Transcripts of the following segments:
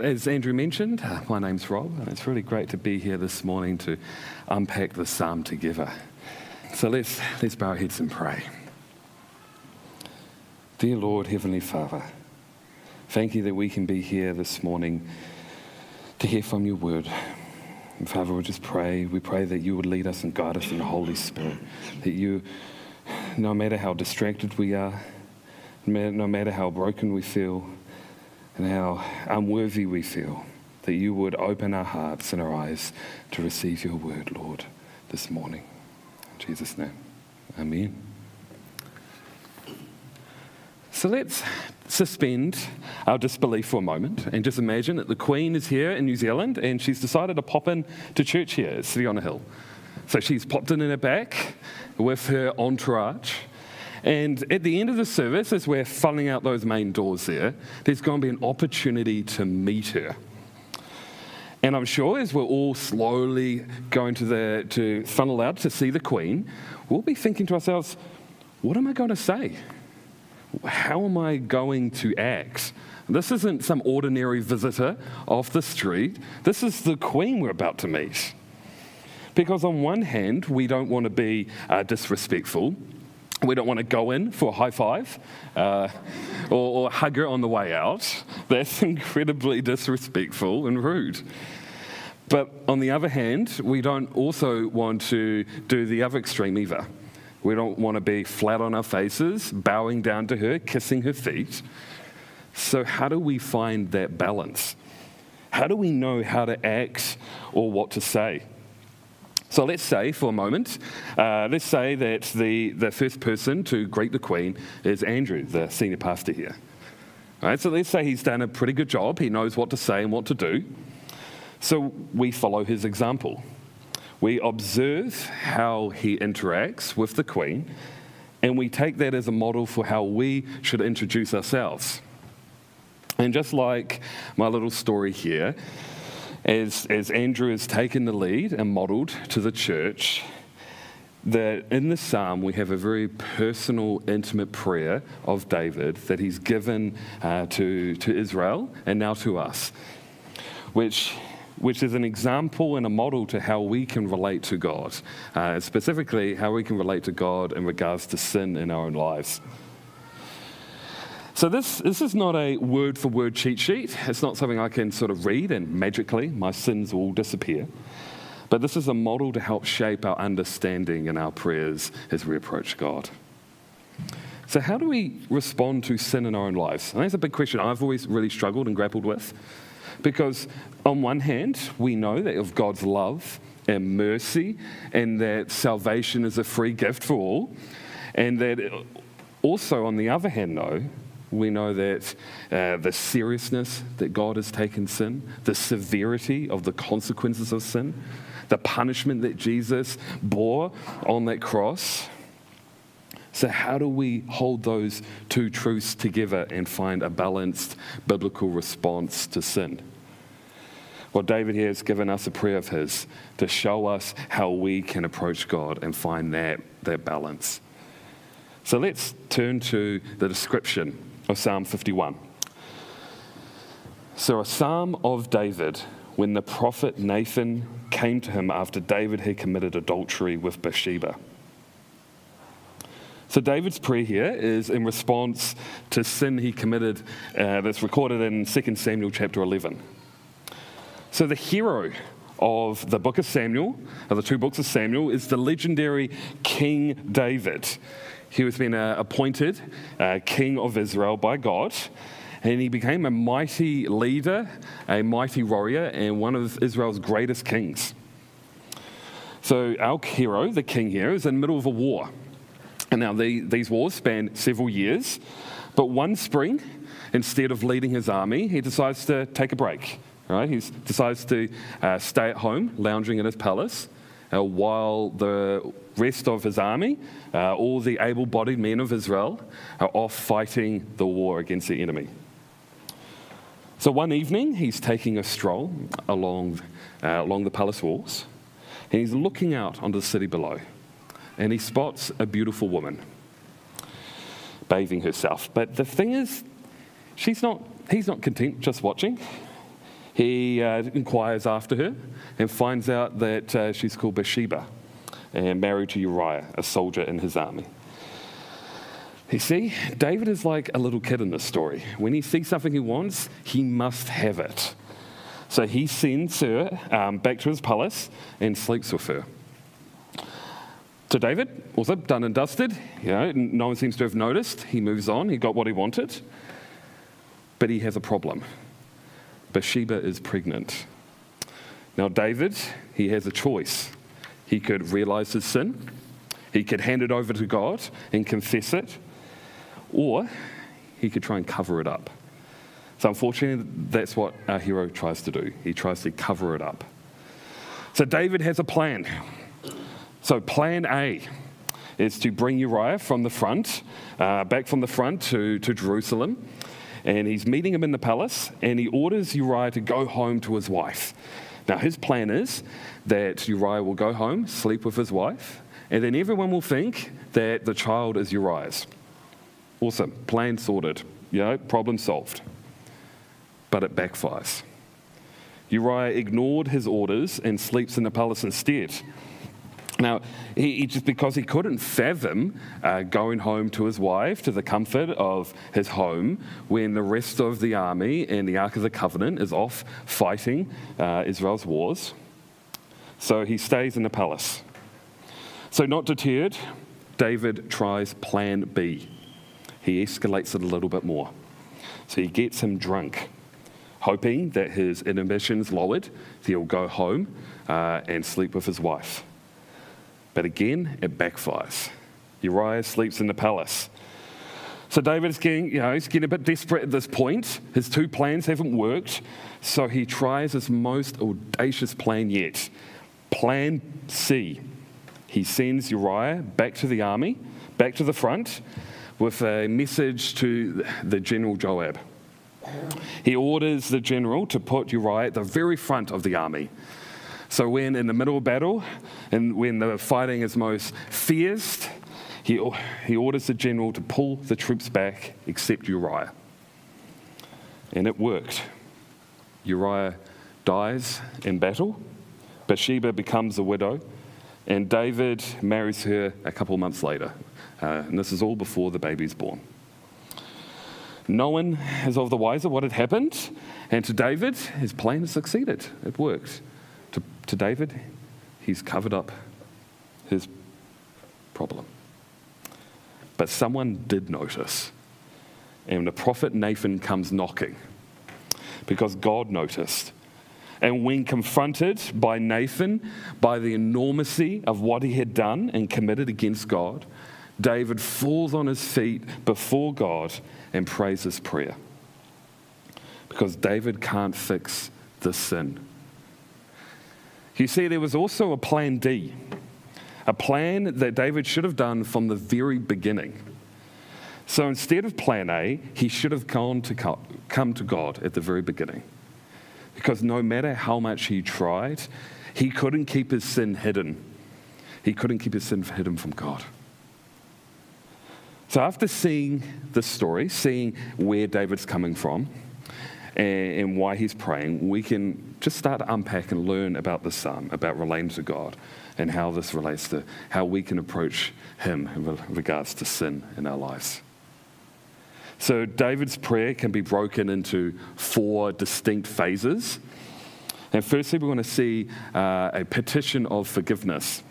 As Andrew mentioned, uh, my name's Rob, and it's really great to be here this morning to unpack the psalm together. So let's, let's bow our heads and pray. Dear Lord, Heavenly Father, thank you that we can be here this morning to hear from your word. And Father, we just pray, we pray that you would lead us and guide us in the Holy Spirit, that you, no matter how distracted we are, no matter how broken we feel, and how unworthy we feel, that you would open our hearts and our eyes to receive your word, Lord, this morning. In Jesus' name, amen. So let's suspend our disbelief for a moment and just imagine that the Queen is here in New Zealand and she's decided to pop in to church here City on a Hill. So she's popped in in her back with her entourage. And at the end of the service, as we're funneling out those main doors there, there's going to be an opportunity to meet her. And I'm sure as we're all slowly going to, the, to funnel out to see the Queen, we'll be thinking to ourselves, what am I going to say? how am I going to act? This isn't some ordinary visitor off the street. This is the queen we're about to meet. Because, on one hand, we don't want to be uh, disrespectful. We don't want to go in for a high five uh, or, or hug her on the way out. That's incredibly disrespectful and rude. But on the other hand, we don't also want to do the other extreme either. We don't want to be flat on our faces, bowing down to her, kissing her feet. So, how do we find that balance? How do we know how to act or what to say? So let's say for a moment, uh, let's say that the, the first person to greet the Queen is Andrew, the senior pastor here. All right, so let's say he's done a pretty good job. He knows what to say and what to do. So we follow his example. We observe how he interacts with the Queen, and we take that as a model for how we should introduce ourselves. And just like my little story here, as, as Andrew has taken the lead and modeled to the church, that in the psalm we have a very personal, intimate prayer of David that he's given uh, to, to Israel and now to us, which which is an example and a model to how we can relate to God, uh, specifically how we can relate to God in regards to sin in our own lives. So, this, this is not a word for word cheat sheet. It's not something I can sort of read and magically my sins will disappear. But this is a model to help shape our understanding and our prayers as we approach God. So, how do we respond to sin in our own lives? And that's a big question I've always really struggled and grappled with. Because, on one hand, we know that of God's love and mercy, and that salvation is a free gift for all. And that also, on the other hand, though, we know that uh, the seriousness that God has taken sin, the severity of the consequences of sin, the punishment that Jesus bore on that cross. So, how do we hold those two truths together and find a balanced biblical response to sin? Well, David here has given us a prayer of his to show us how we can approach God and find that, that balance. So let's turn to the description of Psalm 51. So, a psalm of David when the prophet Nathan came to him after David had committed adultery with Bathsheba. So, David's prayer here is in response to sin he committed uh, that's recorded in 2 Samuel chapter 11. So, the hero of the book of Samuel, of the two books of Samuel, is the legendary King David. He was been uh, appointed uh, king of Israel by God, and he became a mighty leader, a mighty warrior, and one of Israel's greatest kings. So, our hero, the king here, is in the middle of a war. And now the, these wars span several years, but one spring, instead of leading his army, he decides to take a break. Right? He decides to uh, stay at home, lounging in his palace, uh, while the rest of his army, uh, all the able bodied men of Israel, are off fighting the war against the enemy. So one evening, he's taking a stroll along, uh, along the palace walls, and he's looking out onto the city below and he spots a beautiful woman bathing herself. But the thing is, she's not, he's not content just watching. He uh, inquires after her and finds out that uh, she's called Bathsheba and married to Uriah, a soldier in his army. You see, David is like a little kid in this story. When he sees something he wants, he must have it. So he sends her um, back to his palace and sleeps with her. So David, also done and dusted, you know, no one seems to have noticed. He moves on, he got what he wanted. But he has a problem. Bathsheba is pregnant. Now, David, he has a choice. He could realize his sin, he could hand it over to God and confess it, or he could try and cover it up. So, unfortunately, that's what our hero tries to do. He tries to cover it up. So, David has a plan. So, plan A is to bring Uriah from the front, uh, back from the front to, to Jerusalem. And he's meeting him in the palace, and he orders Uriah to go home to his wife. Now, his plan is that Uriah will go home, sleep with his wife, and then everyone will think that the child is Uriah's. Awesome, plan sorted, you know, problem solved. But it backfires. Uriah ignored his orders and sleeps in the palace instead. Now, he, he, just because he couldn't fathom uh, going home to his wife, to the comfort of his home, when the rest of the army and the Ark of the Covenant is off fighting uh, Israel's wars. So he stays in the palace. So, not deterred, David tries plan B. He escalates it a little bit more. So he gets him drunk, hoping that his inhibitions lowered, he'll go home uh, and sleep with his wife. But again, it backfires. Uriah sleeps in the palace. So David is getting, you know, he's getting a bit desperate at this point. His two plans haven't worked, so he tries his most audacious plan yet. Plan C. He sends Uriah back to the army, back to the front, with a message to the general Joab. He orders the general to put Uriah at the very front of the army. So, when in the middle of battle and when the fighting is most fierce, he, he orders the general to pull the troops back except Uriah. And it worked. Uriah dies in battle, Bathsheba becomes a widow, and David marries her a couple months later. Uh, and this is all before the baby's born. No one is of the wiser what had happened, and to David, his plan has succeeded. It worked to David, he's covered up his problem. But someone did notice. And the prophet Nathan comes knocking because God noticed. And when confronted by Nathan by the enormity of what he had done and committed against God, David falls on his feet before God and prays his prayer. Because David can't fix the sin you see, there was also a plan D, a plan that David should have done from the very beginning. So instead of plan A, he should have gone to come to God at the very beginning. Because no matter how much he tried, he couldn't keep his sin hidden. He couldn't keep his sin hidden from God. So after seeing this story, seeing where David's coming from, and, and why he's praying, we can just start to unpack and learn about the psalm, about relating to God, and how this relates to how we can approach him in regards to sin in our lives. So, David's prayer can be broken into four distinct phases. And firstly, we want to see uh, a petition of forgiveness.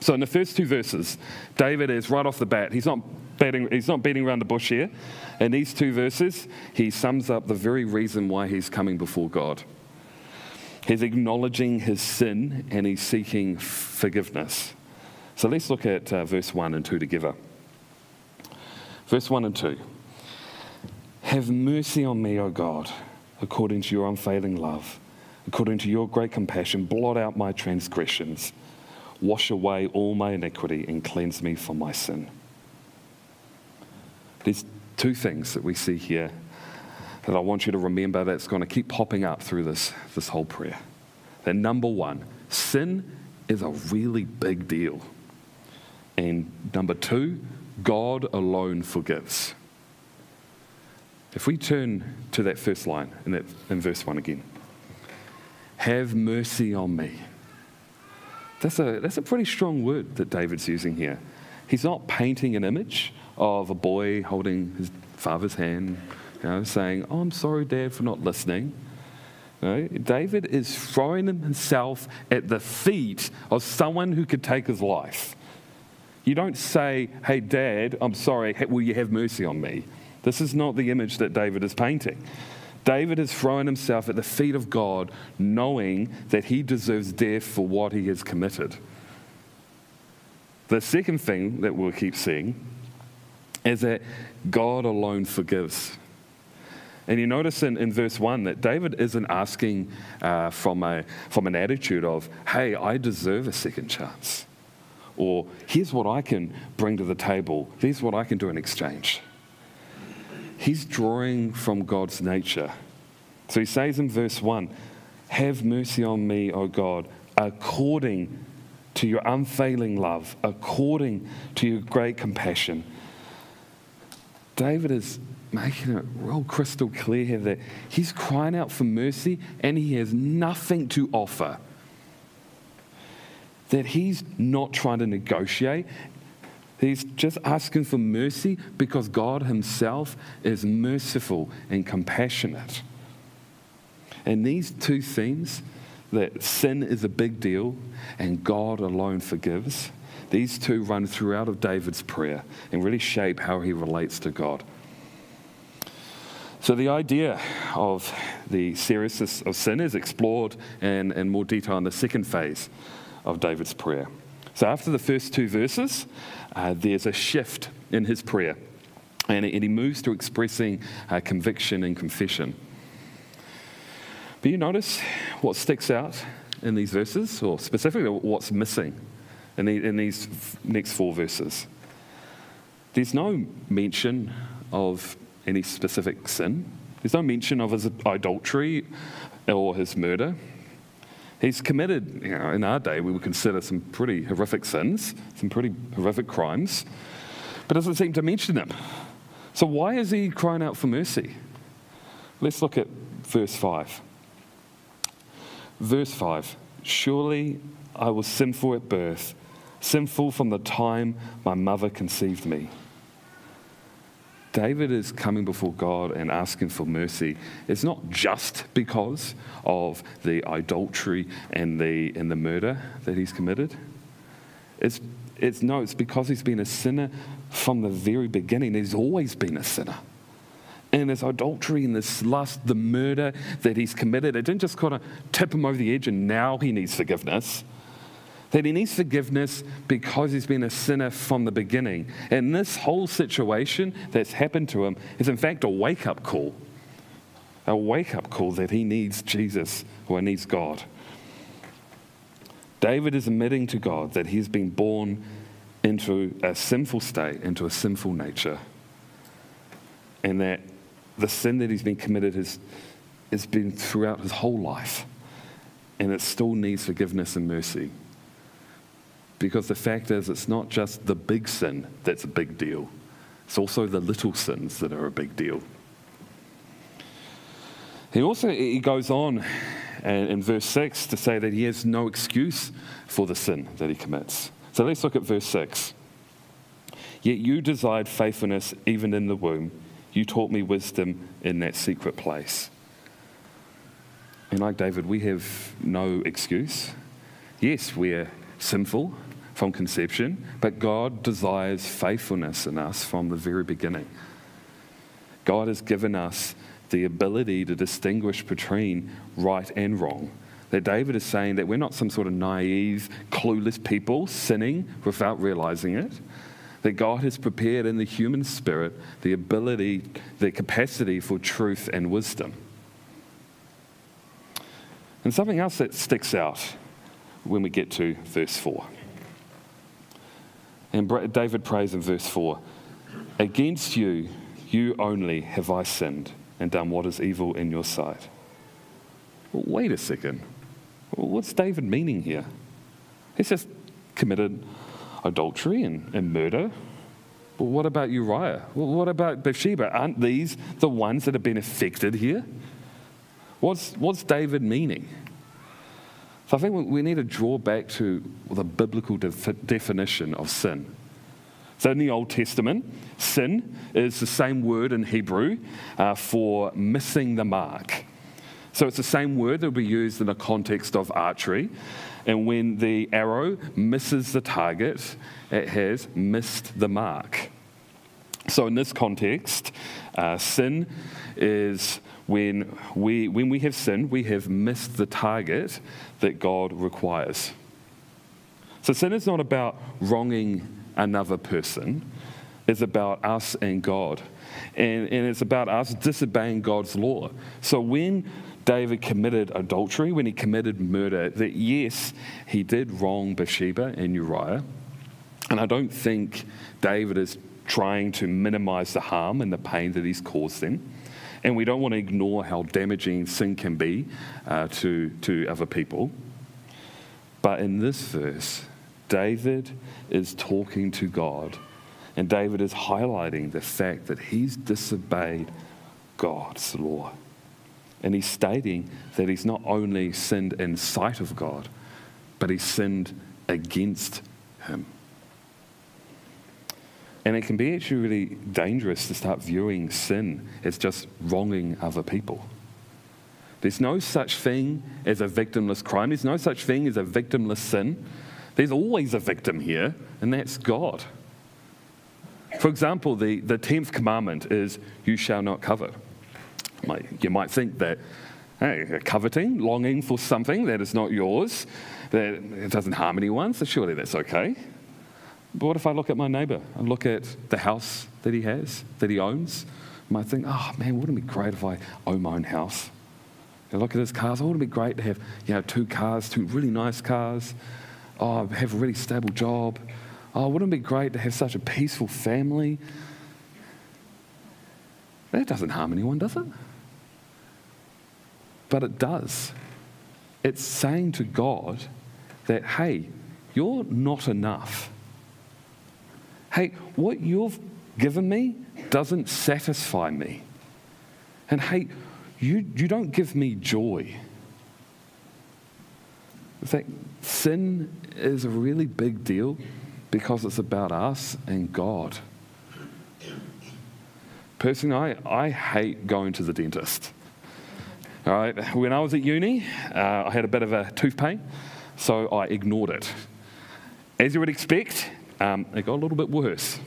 So, in the first two verses, David is right off the bat, he's not, he's not beating around the bush here. In these two verses, he sums up the very reason why he's coming before God. He's acknowledging his sin and he's seeking forgiveness. So let's look at uh, verse 1 and 2 together. Verse 1 and 2 Have mercy on me, O God, according to your unfailing love, according to your great compassion, blot out my transgressions, wash away all my iniquity, and cleanse me from my sin. There's two things that we see here that I want you to remember that's going to keep popping up through this, this whole prayer. That number one, sin is a really big deal. And number two, God alone forgives. If we turn to that first line in, that, in verse 1 again, have mercy on me. That's a, that's a pretty strong word that David's using here. He's not painting an image of a boy holding his father's hand, you know, saying, Oh, I'm sorry, Dad, for not listening. No, David is throwing himself at the feet of someone who could take his life. You don't say, Hey, Dad, I'm sorry, will you have mercy on me? This is not the image that David is painting. David has thrown himself at the feet of God, knowing that he deserves death for what he has committed. The second thing that we'll keep seeing is that God alone forgives. And you notice in, in verse 1 that David isn't asking uh, from, a, from an attitude of, hey, I deserve a second chance. Or here's what I can bring to the table, here's what I can do in exchange. He's drawing from God's nature. So he says in verse 1 Have mercy on me, O God, according to your unfailing love, according to your great compassion. David is making it real crystal clear here that he's crying out for mercy and he has nothing to offer. That he's not trying to negotiate He's just asking for mercy because God Himself is merciful and compassionate. And these two themes that sin is a big deal and God alone forgives these two run throughout of David's prayer and really shape how he relates to God. So, the idea of the seriousness of sin is explored in, in more detail in the second phase of David's prayer. So, after the first two verses, uh, there's a shift in his prayer, and, and he moves to expressing uh, conviction and confession. But you notice what sticks out in these verses, or specifically what's missing in, the, in these next four verses. There's no mention of any specific sin. There's no mention of his adultery or his murder. He's committed, you know, in our day, we would consider some pretty horrific sins, some pretty horrific crimes, but doesn't seem to mention them. So, why is he crying out for mercy? Let's look at verse 5. Verse 5 Surely I was sinful at birth, sinful from the time my mother conceived me. David is coming before God and asking for mercy. It's not just because of the adultery and the, and the murder that he's committed. It's, it's no, it's because he's been a sinner from the very beginning. He's always been a sinner. And this adultery and this lust, the murder that he's committed, it didn't just kind of tip him over the edge and now he needs forgiveness that he needs forgiveness because he's been a sinner from the beginning. And this whole situation that's happened to him is, in fact, a wake up call. A wake up call that he needs Jesus or needs God. David is admitting to God that he's been born into a sinful state, into a sinful nature, and that the sin that he's been committed has, has been throughout his whole life, and it still needs forgiveness and mercy. Because the fact is, it's not just the big sin that's a big deal, it's also the little sins that are a big deal. He also he goes on uh, in verse 6 to say that he has no excuse for the sin that he commits. So let's look at verse 6. Yet you desired faithfulness even in the womb. You taught me wisdom in that secret place. And like David, we have no excuse. Yes, we're sinful from conception, but God desires faithfulness in us from the very beginning. God has given us the ability to distinguish between right and wrong. That David is saying that we're not some sort of naive, clueless people sinning without realizing it. That God has prepared in the human spirit the ability, the capacity for truth and wisdom. And something else that sticks out when we get to verse 4. And David prays in verse 4 Against you, you only have I sinned and done what is evil in your sight. Wait a second. What's David meaning here? He's just committed adultery and, and murder. Well, what about Uriah? Well, what about Bathsheba? Aren't these the ones that have been affected here? What's, what's David meaning? So I think we need to draw back to the biblical def- definition of sin. So in the Old Testament, sin is the same word in Hebrew uh, for missing the mark. So it's the same word that will be used in the context of archery. And when the arrow misses the target, it has missed the mark. So in this context, uh, sin is when we, when we have sinned, we have missed the target that God requires. So sin is not about wronging another person, it's about us and God. And, and it's about us disobeying God's law. So when David committed adultery, when he committed murder, that yes, he did wrong Bathsheba and Uriah. And I don't think David is trying to minimize the harm and the pain that he's caused them. And we don't want to ignore how damaging sin can be uh, to, to other people. But in this verse, David is talking to God, and David is highlighting the fact that he's disobeyed God's law. And he's stating that he's not only sinned in sight of God, but he's sinned against him. And it can be actually really dangerous to start viewing sin as just wronging other people. There's no such thing as a victimless crime. There's no such thing as a victimless sin. There's always a victim here, and that's God. For example, the, the 10th commandment is, You shall not covet. You might think that hey, coveting, longing for something that is not yours, that it doesn't harm anyone, so surely that's okay. But what if I look at my neighbor? I look at the house that he has, that he owns. I might think, oh man, wouldn't it be great if I own my own house? I look at his cars. Oh, wouldn't it be great to have, you know, two cars, two really nice cars? Oh, have a really stable job. Oh, wouldn't it be great to have such a peaceful family? That doesn't harm anyone, does it? But it does. It's saying to God that, hey, you're not enough. Hey, what you've given me doesn't satisfy me. And hey, you, you don't give me joy. In fact, sin is a really big deal because it's about us and God. Personally, I, I hate going to the dentist. All right, when I was at uni, uh, I had a bit of a tooth pain, so I ignored it. As you would expect, um, it got a little bit worse.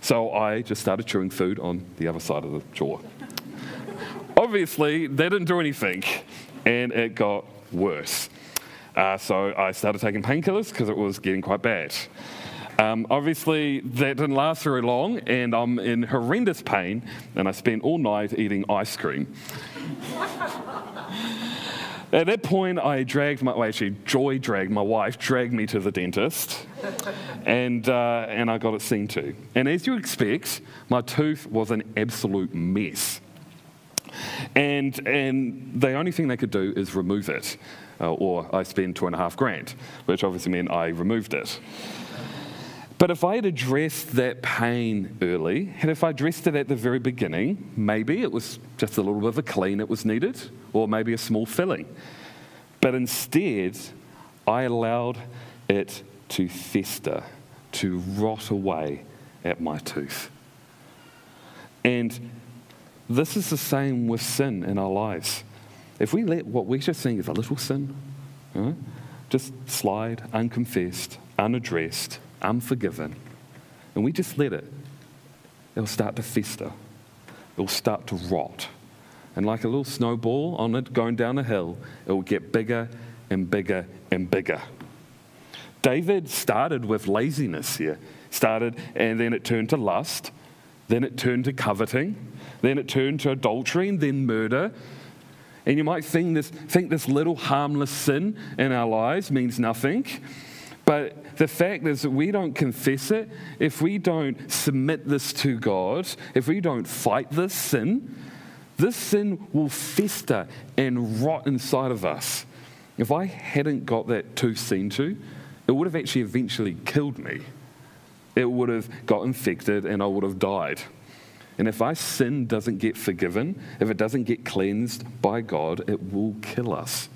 So I just started chewing food on the other side of the jaw. Obviously, they didn't do anything, and it got worse. Uh, so I started taking painkillers because it was getting quite bad. Um, obviously, that didn't last very long, and I'm in horrendous pain, and I spent all night eating ice cream. At that point, I dragged my, well, actually, Joy dragged, my wife, dragged me to the dentist, and, uh, and I got it seen to. And as you expect, my tooth was an absolute mess. And, and the only thing they could do is remove it, uh, or I spent two and a half grand, which obviously meant I removed it. But if I had addressed that pain early, and if I addressed it at the very beginning, maybe it was just a little bit of a clean that was needed, or maybe a small filling. But instead, I allowed it to fester, to rot away at my tooth. And this is the same with sin in our lives. If we let what we're just think is a little sin, just slide unconfessed, unaddressed, unforgiven, and we just let it, it'll start to fester. It'll start to rot. And like a little snowball on it going down a hill, it will get bigger and bigger and bigger. David started with laziness here. Started, and then it turned to lust, then it turned to coveting, then it turned to adultery, and then murder. And you might think this, think this little harmless sin in our lives means nothing. But the fact is that we don't confess it, if we don't submit this to God, if we don't fight this sin, this sin will fester and rot inside of us. If I hadn't got that tooth seen to, it would have actually eventually killed me. It would have got infected and I would have died. And if our sin doesn't get forgiven, if it doesn't get cleansed by God, it will kill us.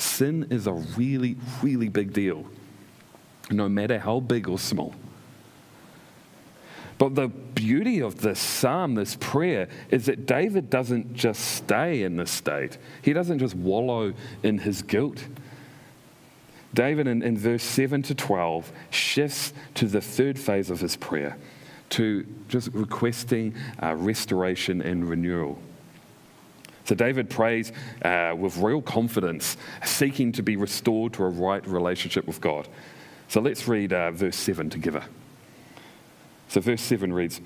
Sin is a really, really big deal, no matter how big or small. But the beauty of this psalm, this prayer, is that David doesn't just stay in this state. He doesn't just wallow in his guilt. David, in, in verse 7 to 12, shifts to the third phase of his prayer, to just requesting uh, restoration and renewal. So David prays uh, with real confidence, seeking to be restored to a right relationship with God. So let's read uh, verse 7 together. So, verse 7 reads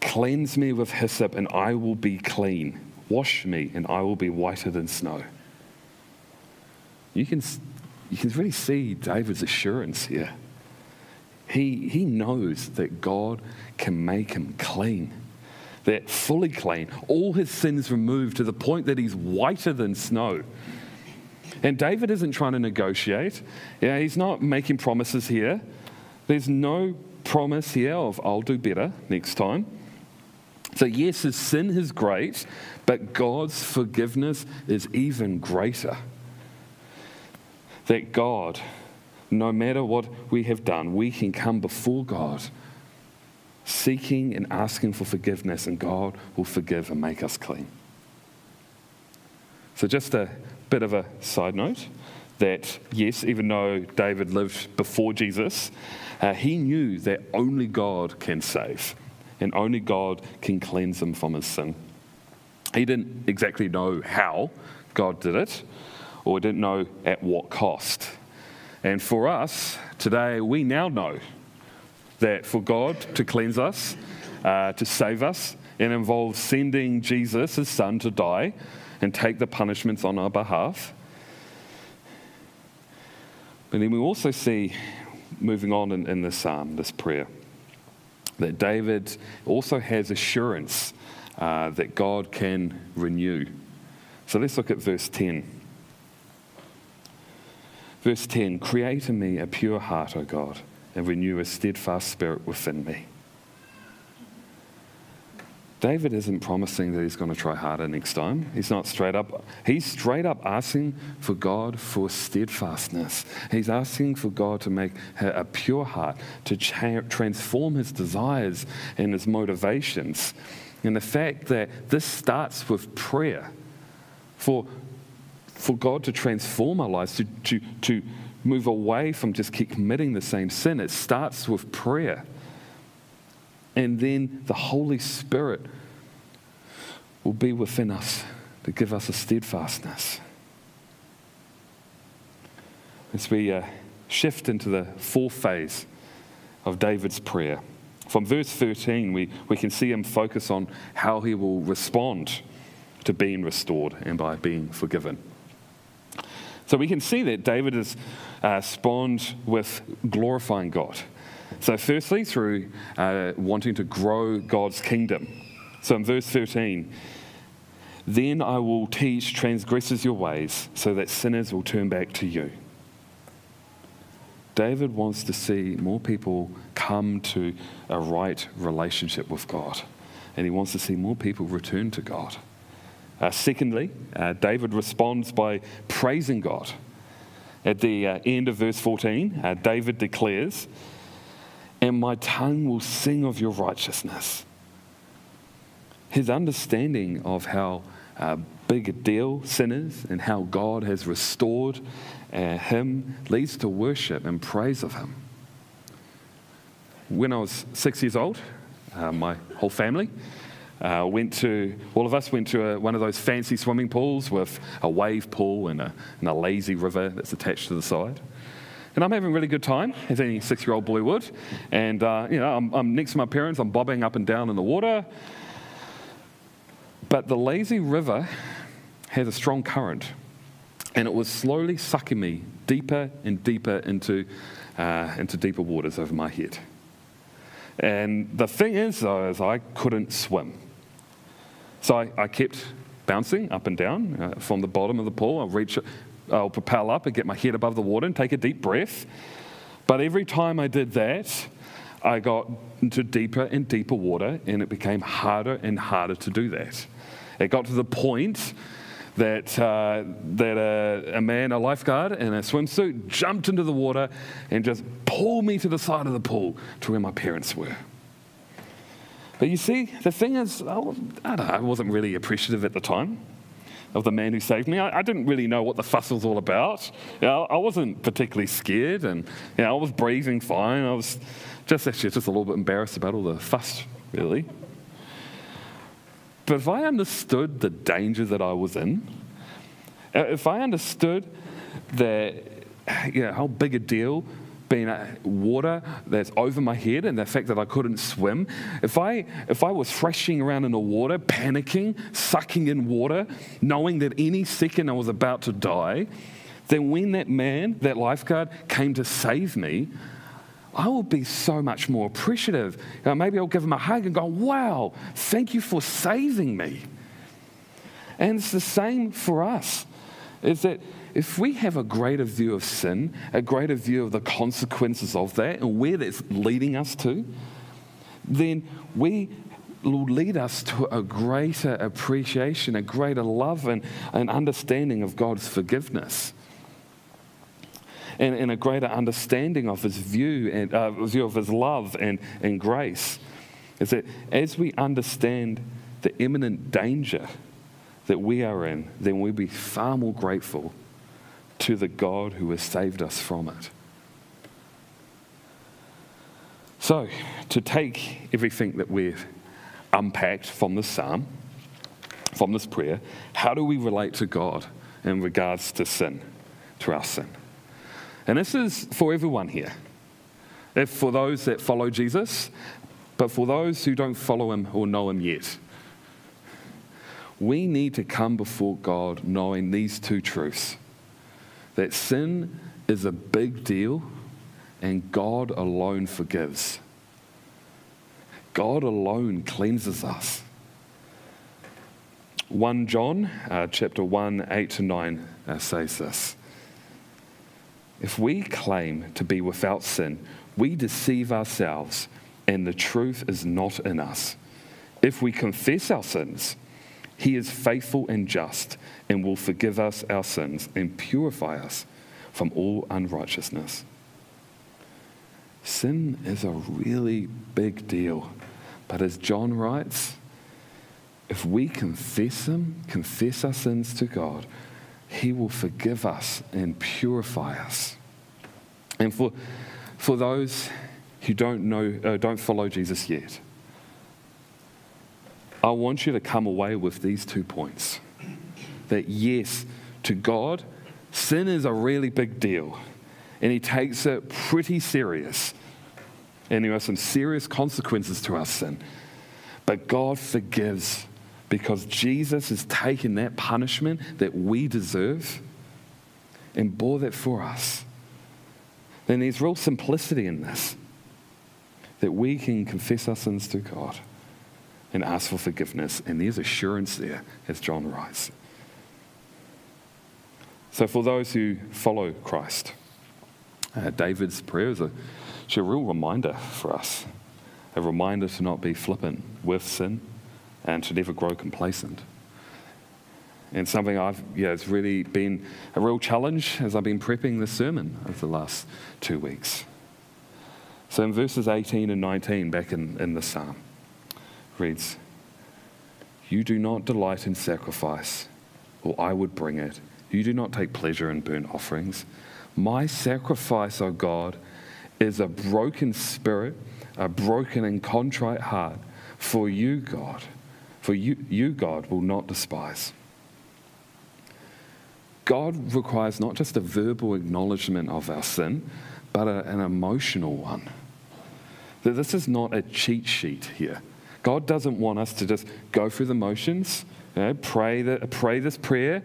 Cleanse me with hyssop, and I will be clean. Wash me, and I will be whiter than snow. You can, you can really see David's assurance here. He, he knows that God can make him clean, that fully clean, all his sins removed to the point that he's whiter than snow. And David isn't trying to negotiate. Yeah, he's not making promises here. There's no promise here of I'll do better next time. So, yes, his sin is great, but God's forgiveness is even greater. That God, no matter what we have done, we can come before God seeking and asking for forgiveness, and God will forgive and make us clean. So, just a bit of a side note that, yes, even though David lived before Jesus, uh, he knew that only God can save and only God can cleanse him from his sin. He didn't exactly know how God did it or didn't know at what cost. And for us today, we now know that for God to cleanse us, uh, to save us, it involves sending Jesus, his son, to die and take the punishments on our behalf. But then we also see moving on in, in this psalm, this prayer, that David also has assurance uh, that God can renew. So let's look at verse 10. Verse 10 Create in me a pure heart, O God, and renew a steadfast spirit within me. David isn't promising that he's going to try harder next time. He's not straight up. He's straight up asking for God for steadfastness. He's asking for God to make her a pure heart, to cha- transform his desires and his motivations. And the fact that this starts with prayer for, for God to transform our lives, to, to, to move away from just keep committing the same sin, it starts with prayer. And then the Holy Spirit will be within us to give us a steadfastness. As we uh, shift into the fourth phase of David's prayer, from verse 13, we, we can see him focus on how he will respond to being restored and by being forgiven. So we can see that David is uh, spawned with glorifying God. So, firstly, through uh, wanting to grow God's kingdom. So, in verse 13, then I will teach transgressors your ways so that sinners will turn back to you. David wants to see more people come to a right relationship with God, and he wants to see more people return to God. Uh, secondly, uh, David responds by praising God. At the uh, end of verse 14, uh, David declares, and my tongue will sing of your righteousness. His understanding of how uh, big a deal sin is and how God has restored uh, him leads to worship and praise of him. When I was six years old, my whole family uh, went to, all of us went to a, one of those fancy swimming pools with a wave pool and a, and a lazy river that's attached to the side. And I'm having a really good time, as any six year old boy would. And, uh, you know, I'm, I'm, next to my parents, I'm bobbing up and down in the water. But the lazy river has a strong current, and it was slowly sucking me deeper and deeper into, uh, into deeper waters over my head. And the thing is, though, is I couldn't swim. So I, I kept bouncing up and down uh, from the bottom of the pool. I'll reach, I'll propel up and get my head above the water and take a deep breath. But every time I did that, I got into deeper and deeper water, and it became harder and harder to do that. It got to the point that, uh, that a, a, man, a lifeguard in a swimsuit, jumped into the water and just pulled me to the side of the pool to where my parents were. But you see, the thing is, I, I, know, I wasn't really appreciative at the time of the man who saved me. I, I didn't really know what the fuss was all about. You know, I wasn't particularly scared, and you know, I was breathing fine. I was just actually just a little bit embarrassed about all the fuss, really. But if I understood the danger that I was in, uh, if I understood that, you know, how big a deal being water that's over my head and the fact that I couldn't swim, if I, if I was thrashing around in the water, panicking, sucking in water, knowing that any second I was about to die, then when that man, that lifeguard, came to save me, I will be so much more appreciative. You know, maybe I'll give him a hug and go, wow, thank you for saving me. And it's the same for us, is that if we have a greater view of sin, a greater view of the consequences of that and where that's leading us to, then we will lead us to a greater appreciation, a greater love and an understanding of God's forgiveness and, and a greater understanding of his view and uh, view of his love and, and grace is that as we understand the imminent danger that we are in, then we'll be far more grateful to the God who has saved us from it. So, to take everything that we've unpacked from this psalm, from this prayer, how do we relate to God in regards to sin, to our sin? And this is for everyone here. If for those that follow Jesus, but for those who don't follow him or know him yet. We need to come before God knowing these two truths that sin is a big deal and God alone forgives. God alone cleanses us. 1 John uh, chapter 1, 8 to 9 uh, says this. If we claim to be without sin, we deceive ourselves and the truth is not in us. If we confess our sins, he is faithful and just and will forgive us our sins and purify us from all unrighteousness. Sin is a really big deal. But as John writes, if we confess Him, confess our sins to God, he will forgive us and purify us. And for, for those who don't know, uh, don't follow Jesus yet, I want you to come away with these two points. That yes, to God, sin is a really big deal, and He takes it pretty serious. And there are some serious consequences to our sin. But God forgives because Jesus has taken that punishment that we deserve and bore that for us, then there's real simplicity in this that we can confess our sins to God and ask for forgiveness. And there's assurance there, as John writes. So, for those who follow Christ, uh, David's prayer is a, a real reminder for us, a reminder to not be flippant with sin and to never grow complacent. And something I've, yeah, it's really been a real challenge as I've been prepping this sermon over the last two weeks. So in verses 18 and 19, back in, in the psalm, reads, You do not delight in sacrifice, or I would bring it. You do not take pleasure in burnt offerings. My sacrifice, O God, is a broken spirit, a broken and contrite heart. For you, God, for you, you, God, will not despise. God requires not just a verbal acknowledgement of our sin, but a, an emotional one. That this is not a cheat sheet here. God doesn't want us to just go through the motions, you know, pray, the, pray this prayer,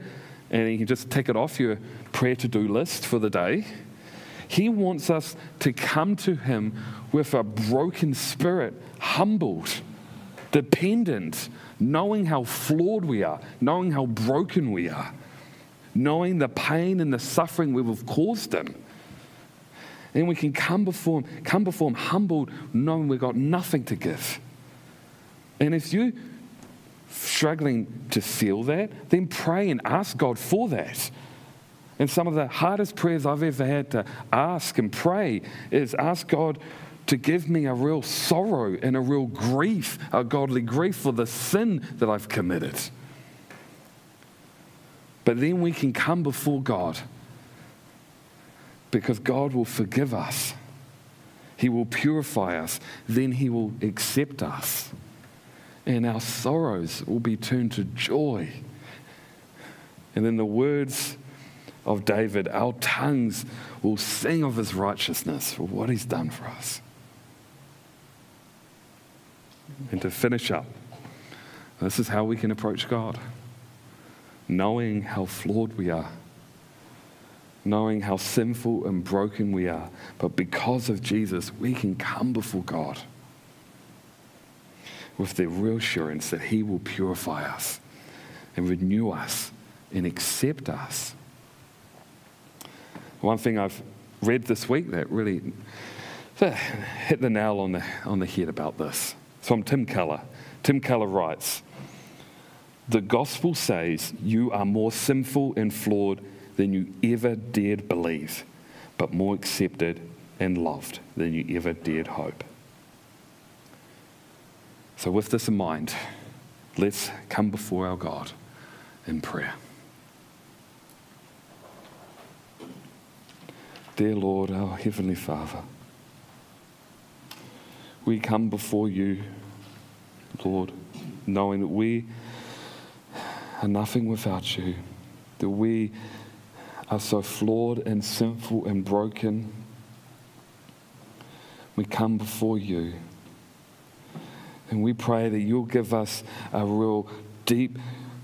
and you can just take it off your prayer to do list for the day. He wants us to come to Him with a broken spirit, humbled, dependent, knowing how flawed we are, knowing how broken we are, knowing the pain and the suffering we have caused him. And we can come before him, come before him humbled, knowing we've got nothing to give. And if you struggling to feel that, then pray and ask God for that. And some of the hardest prayers I've ever had to ask and pray is ask God to give me a real sorrow and a real grief, a godly grief for the sin that I've committed. But then we can come before God because God will forgive us. He will purify us. Then He will accept us. And our sorrows will be turned to joy. And in the words of David, our tongues will sing of His righteousness for what He's done for us. And to finish up, this is how we can approach God knowing how flawed we are, knowing how sinful and broken we are. But because of Jesus, we can come before God with the real assurance that He will purify us and renew us and accept us. One thing I've read this week that really hit the nail on the, on the head about this from Tim Keller. Tim Keller writes The gospel says you are more sinful and flawed than you ever dared believe, but more accepted and loved than you ever dared hope. So, with this in mind, let's come before our God in prayer. Dear Lord, our Heavenly Father, we come before you, Lord, knowing that we are nothing without you, that we are so flawed and sinful and broken. We come before you and we pray that you'll give us a real deep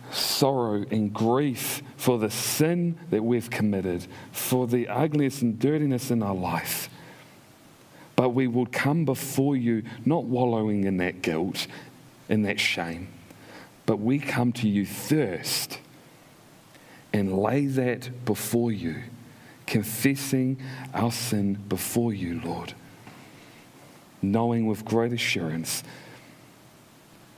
sorrow and grief for the sin that we've committed, for the ugliness and dirtiness in our life but we will come before you not wallowing in that guilt, in that shame, but we come to you thirst and lay that before you, confessing our sin before you, Lord, knowing with great assurance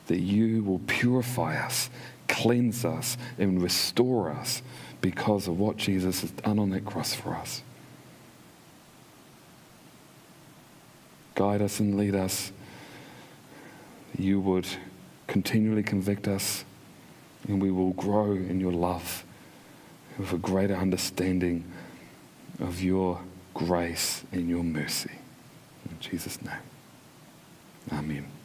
that you will purify us, cleanse us, and restore us because of what Jesus has done on that cross for us. Guide us and lead us. You would continually convict us, and we will grow in your love with a greater understanding of your grace and your mercy. In Jesus' name, amen.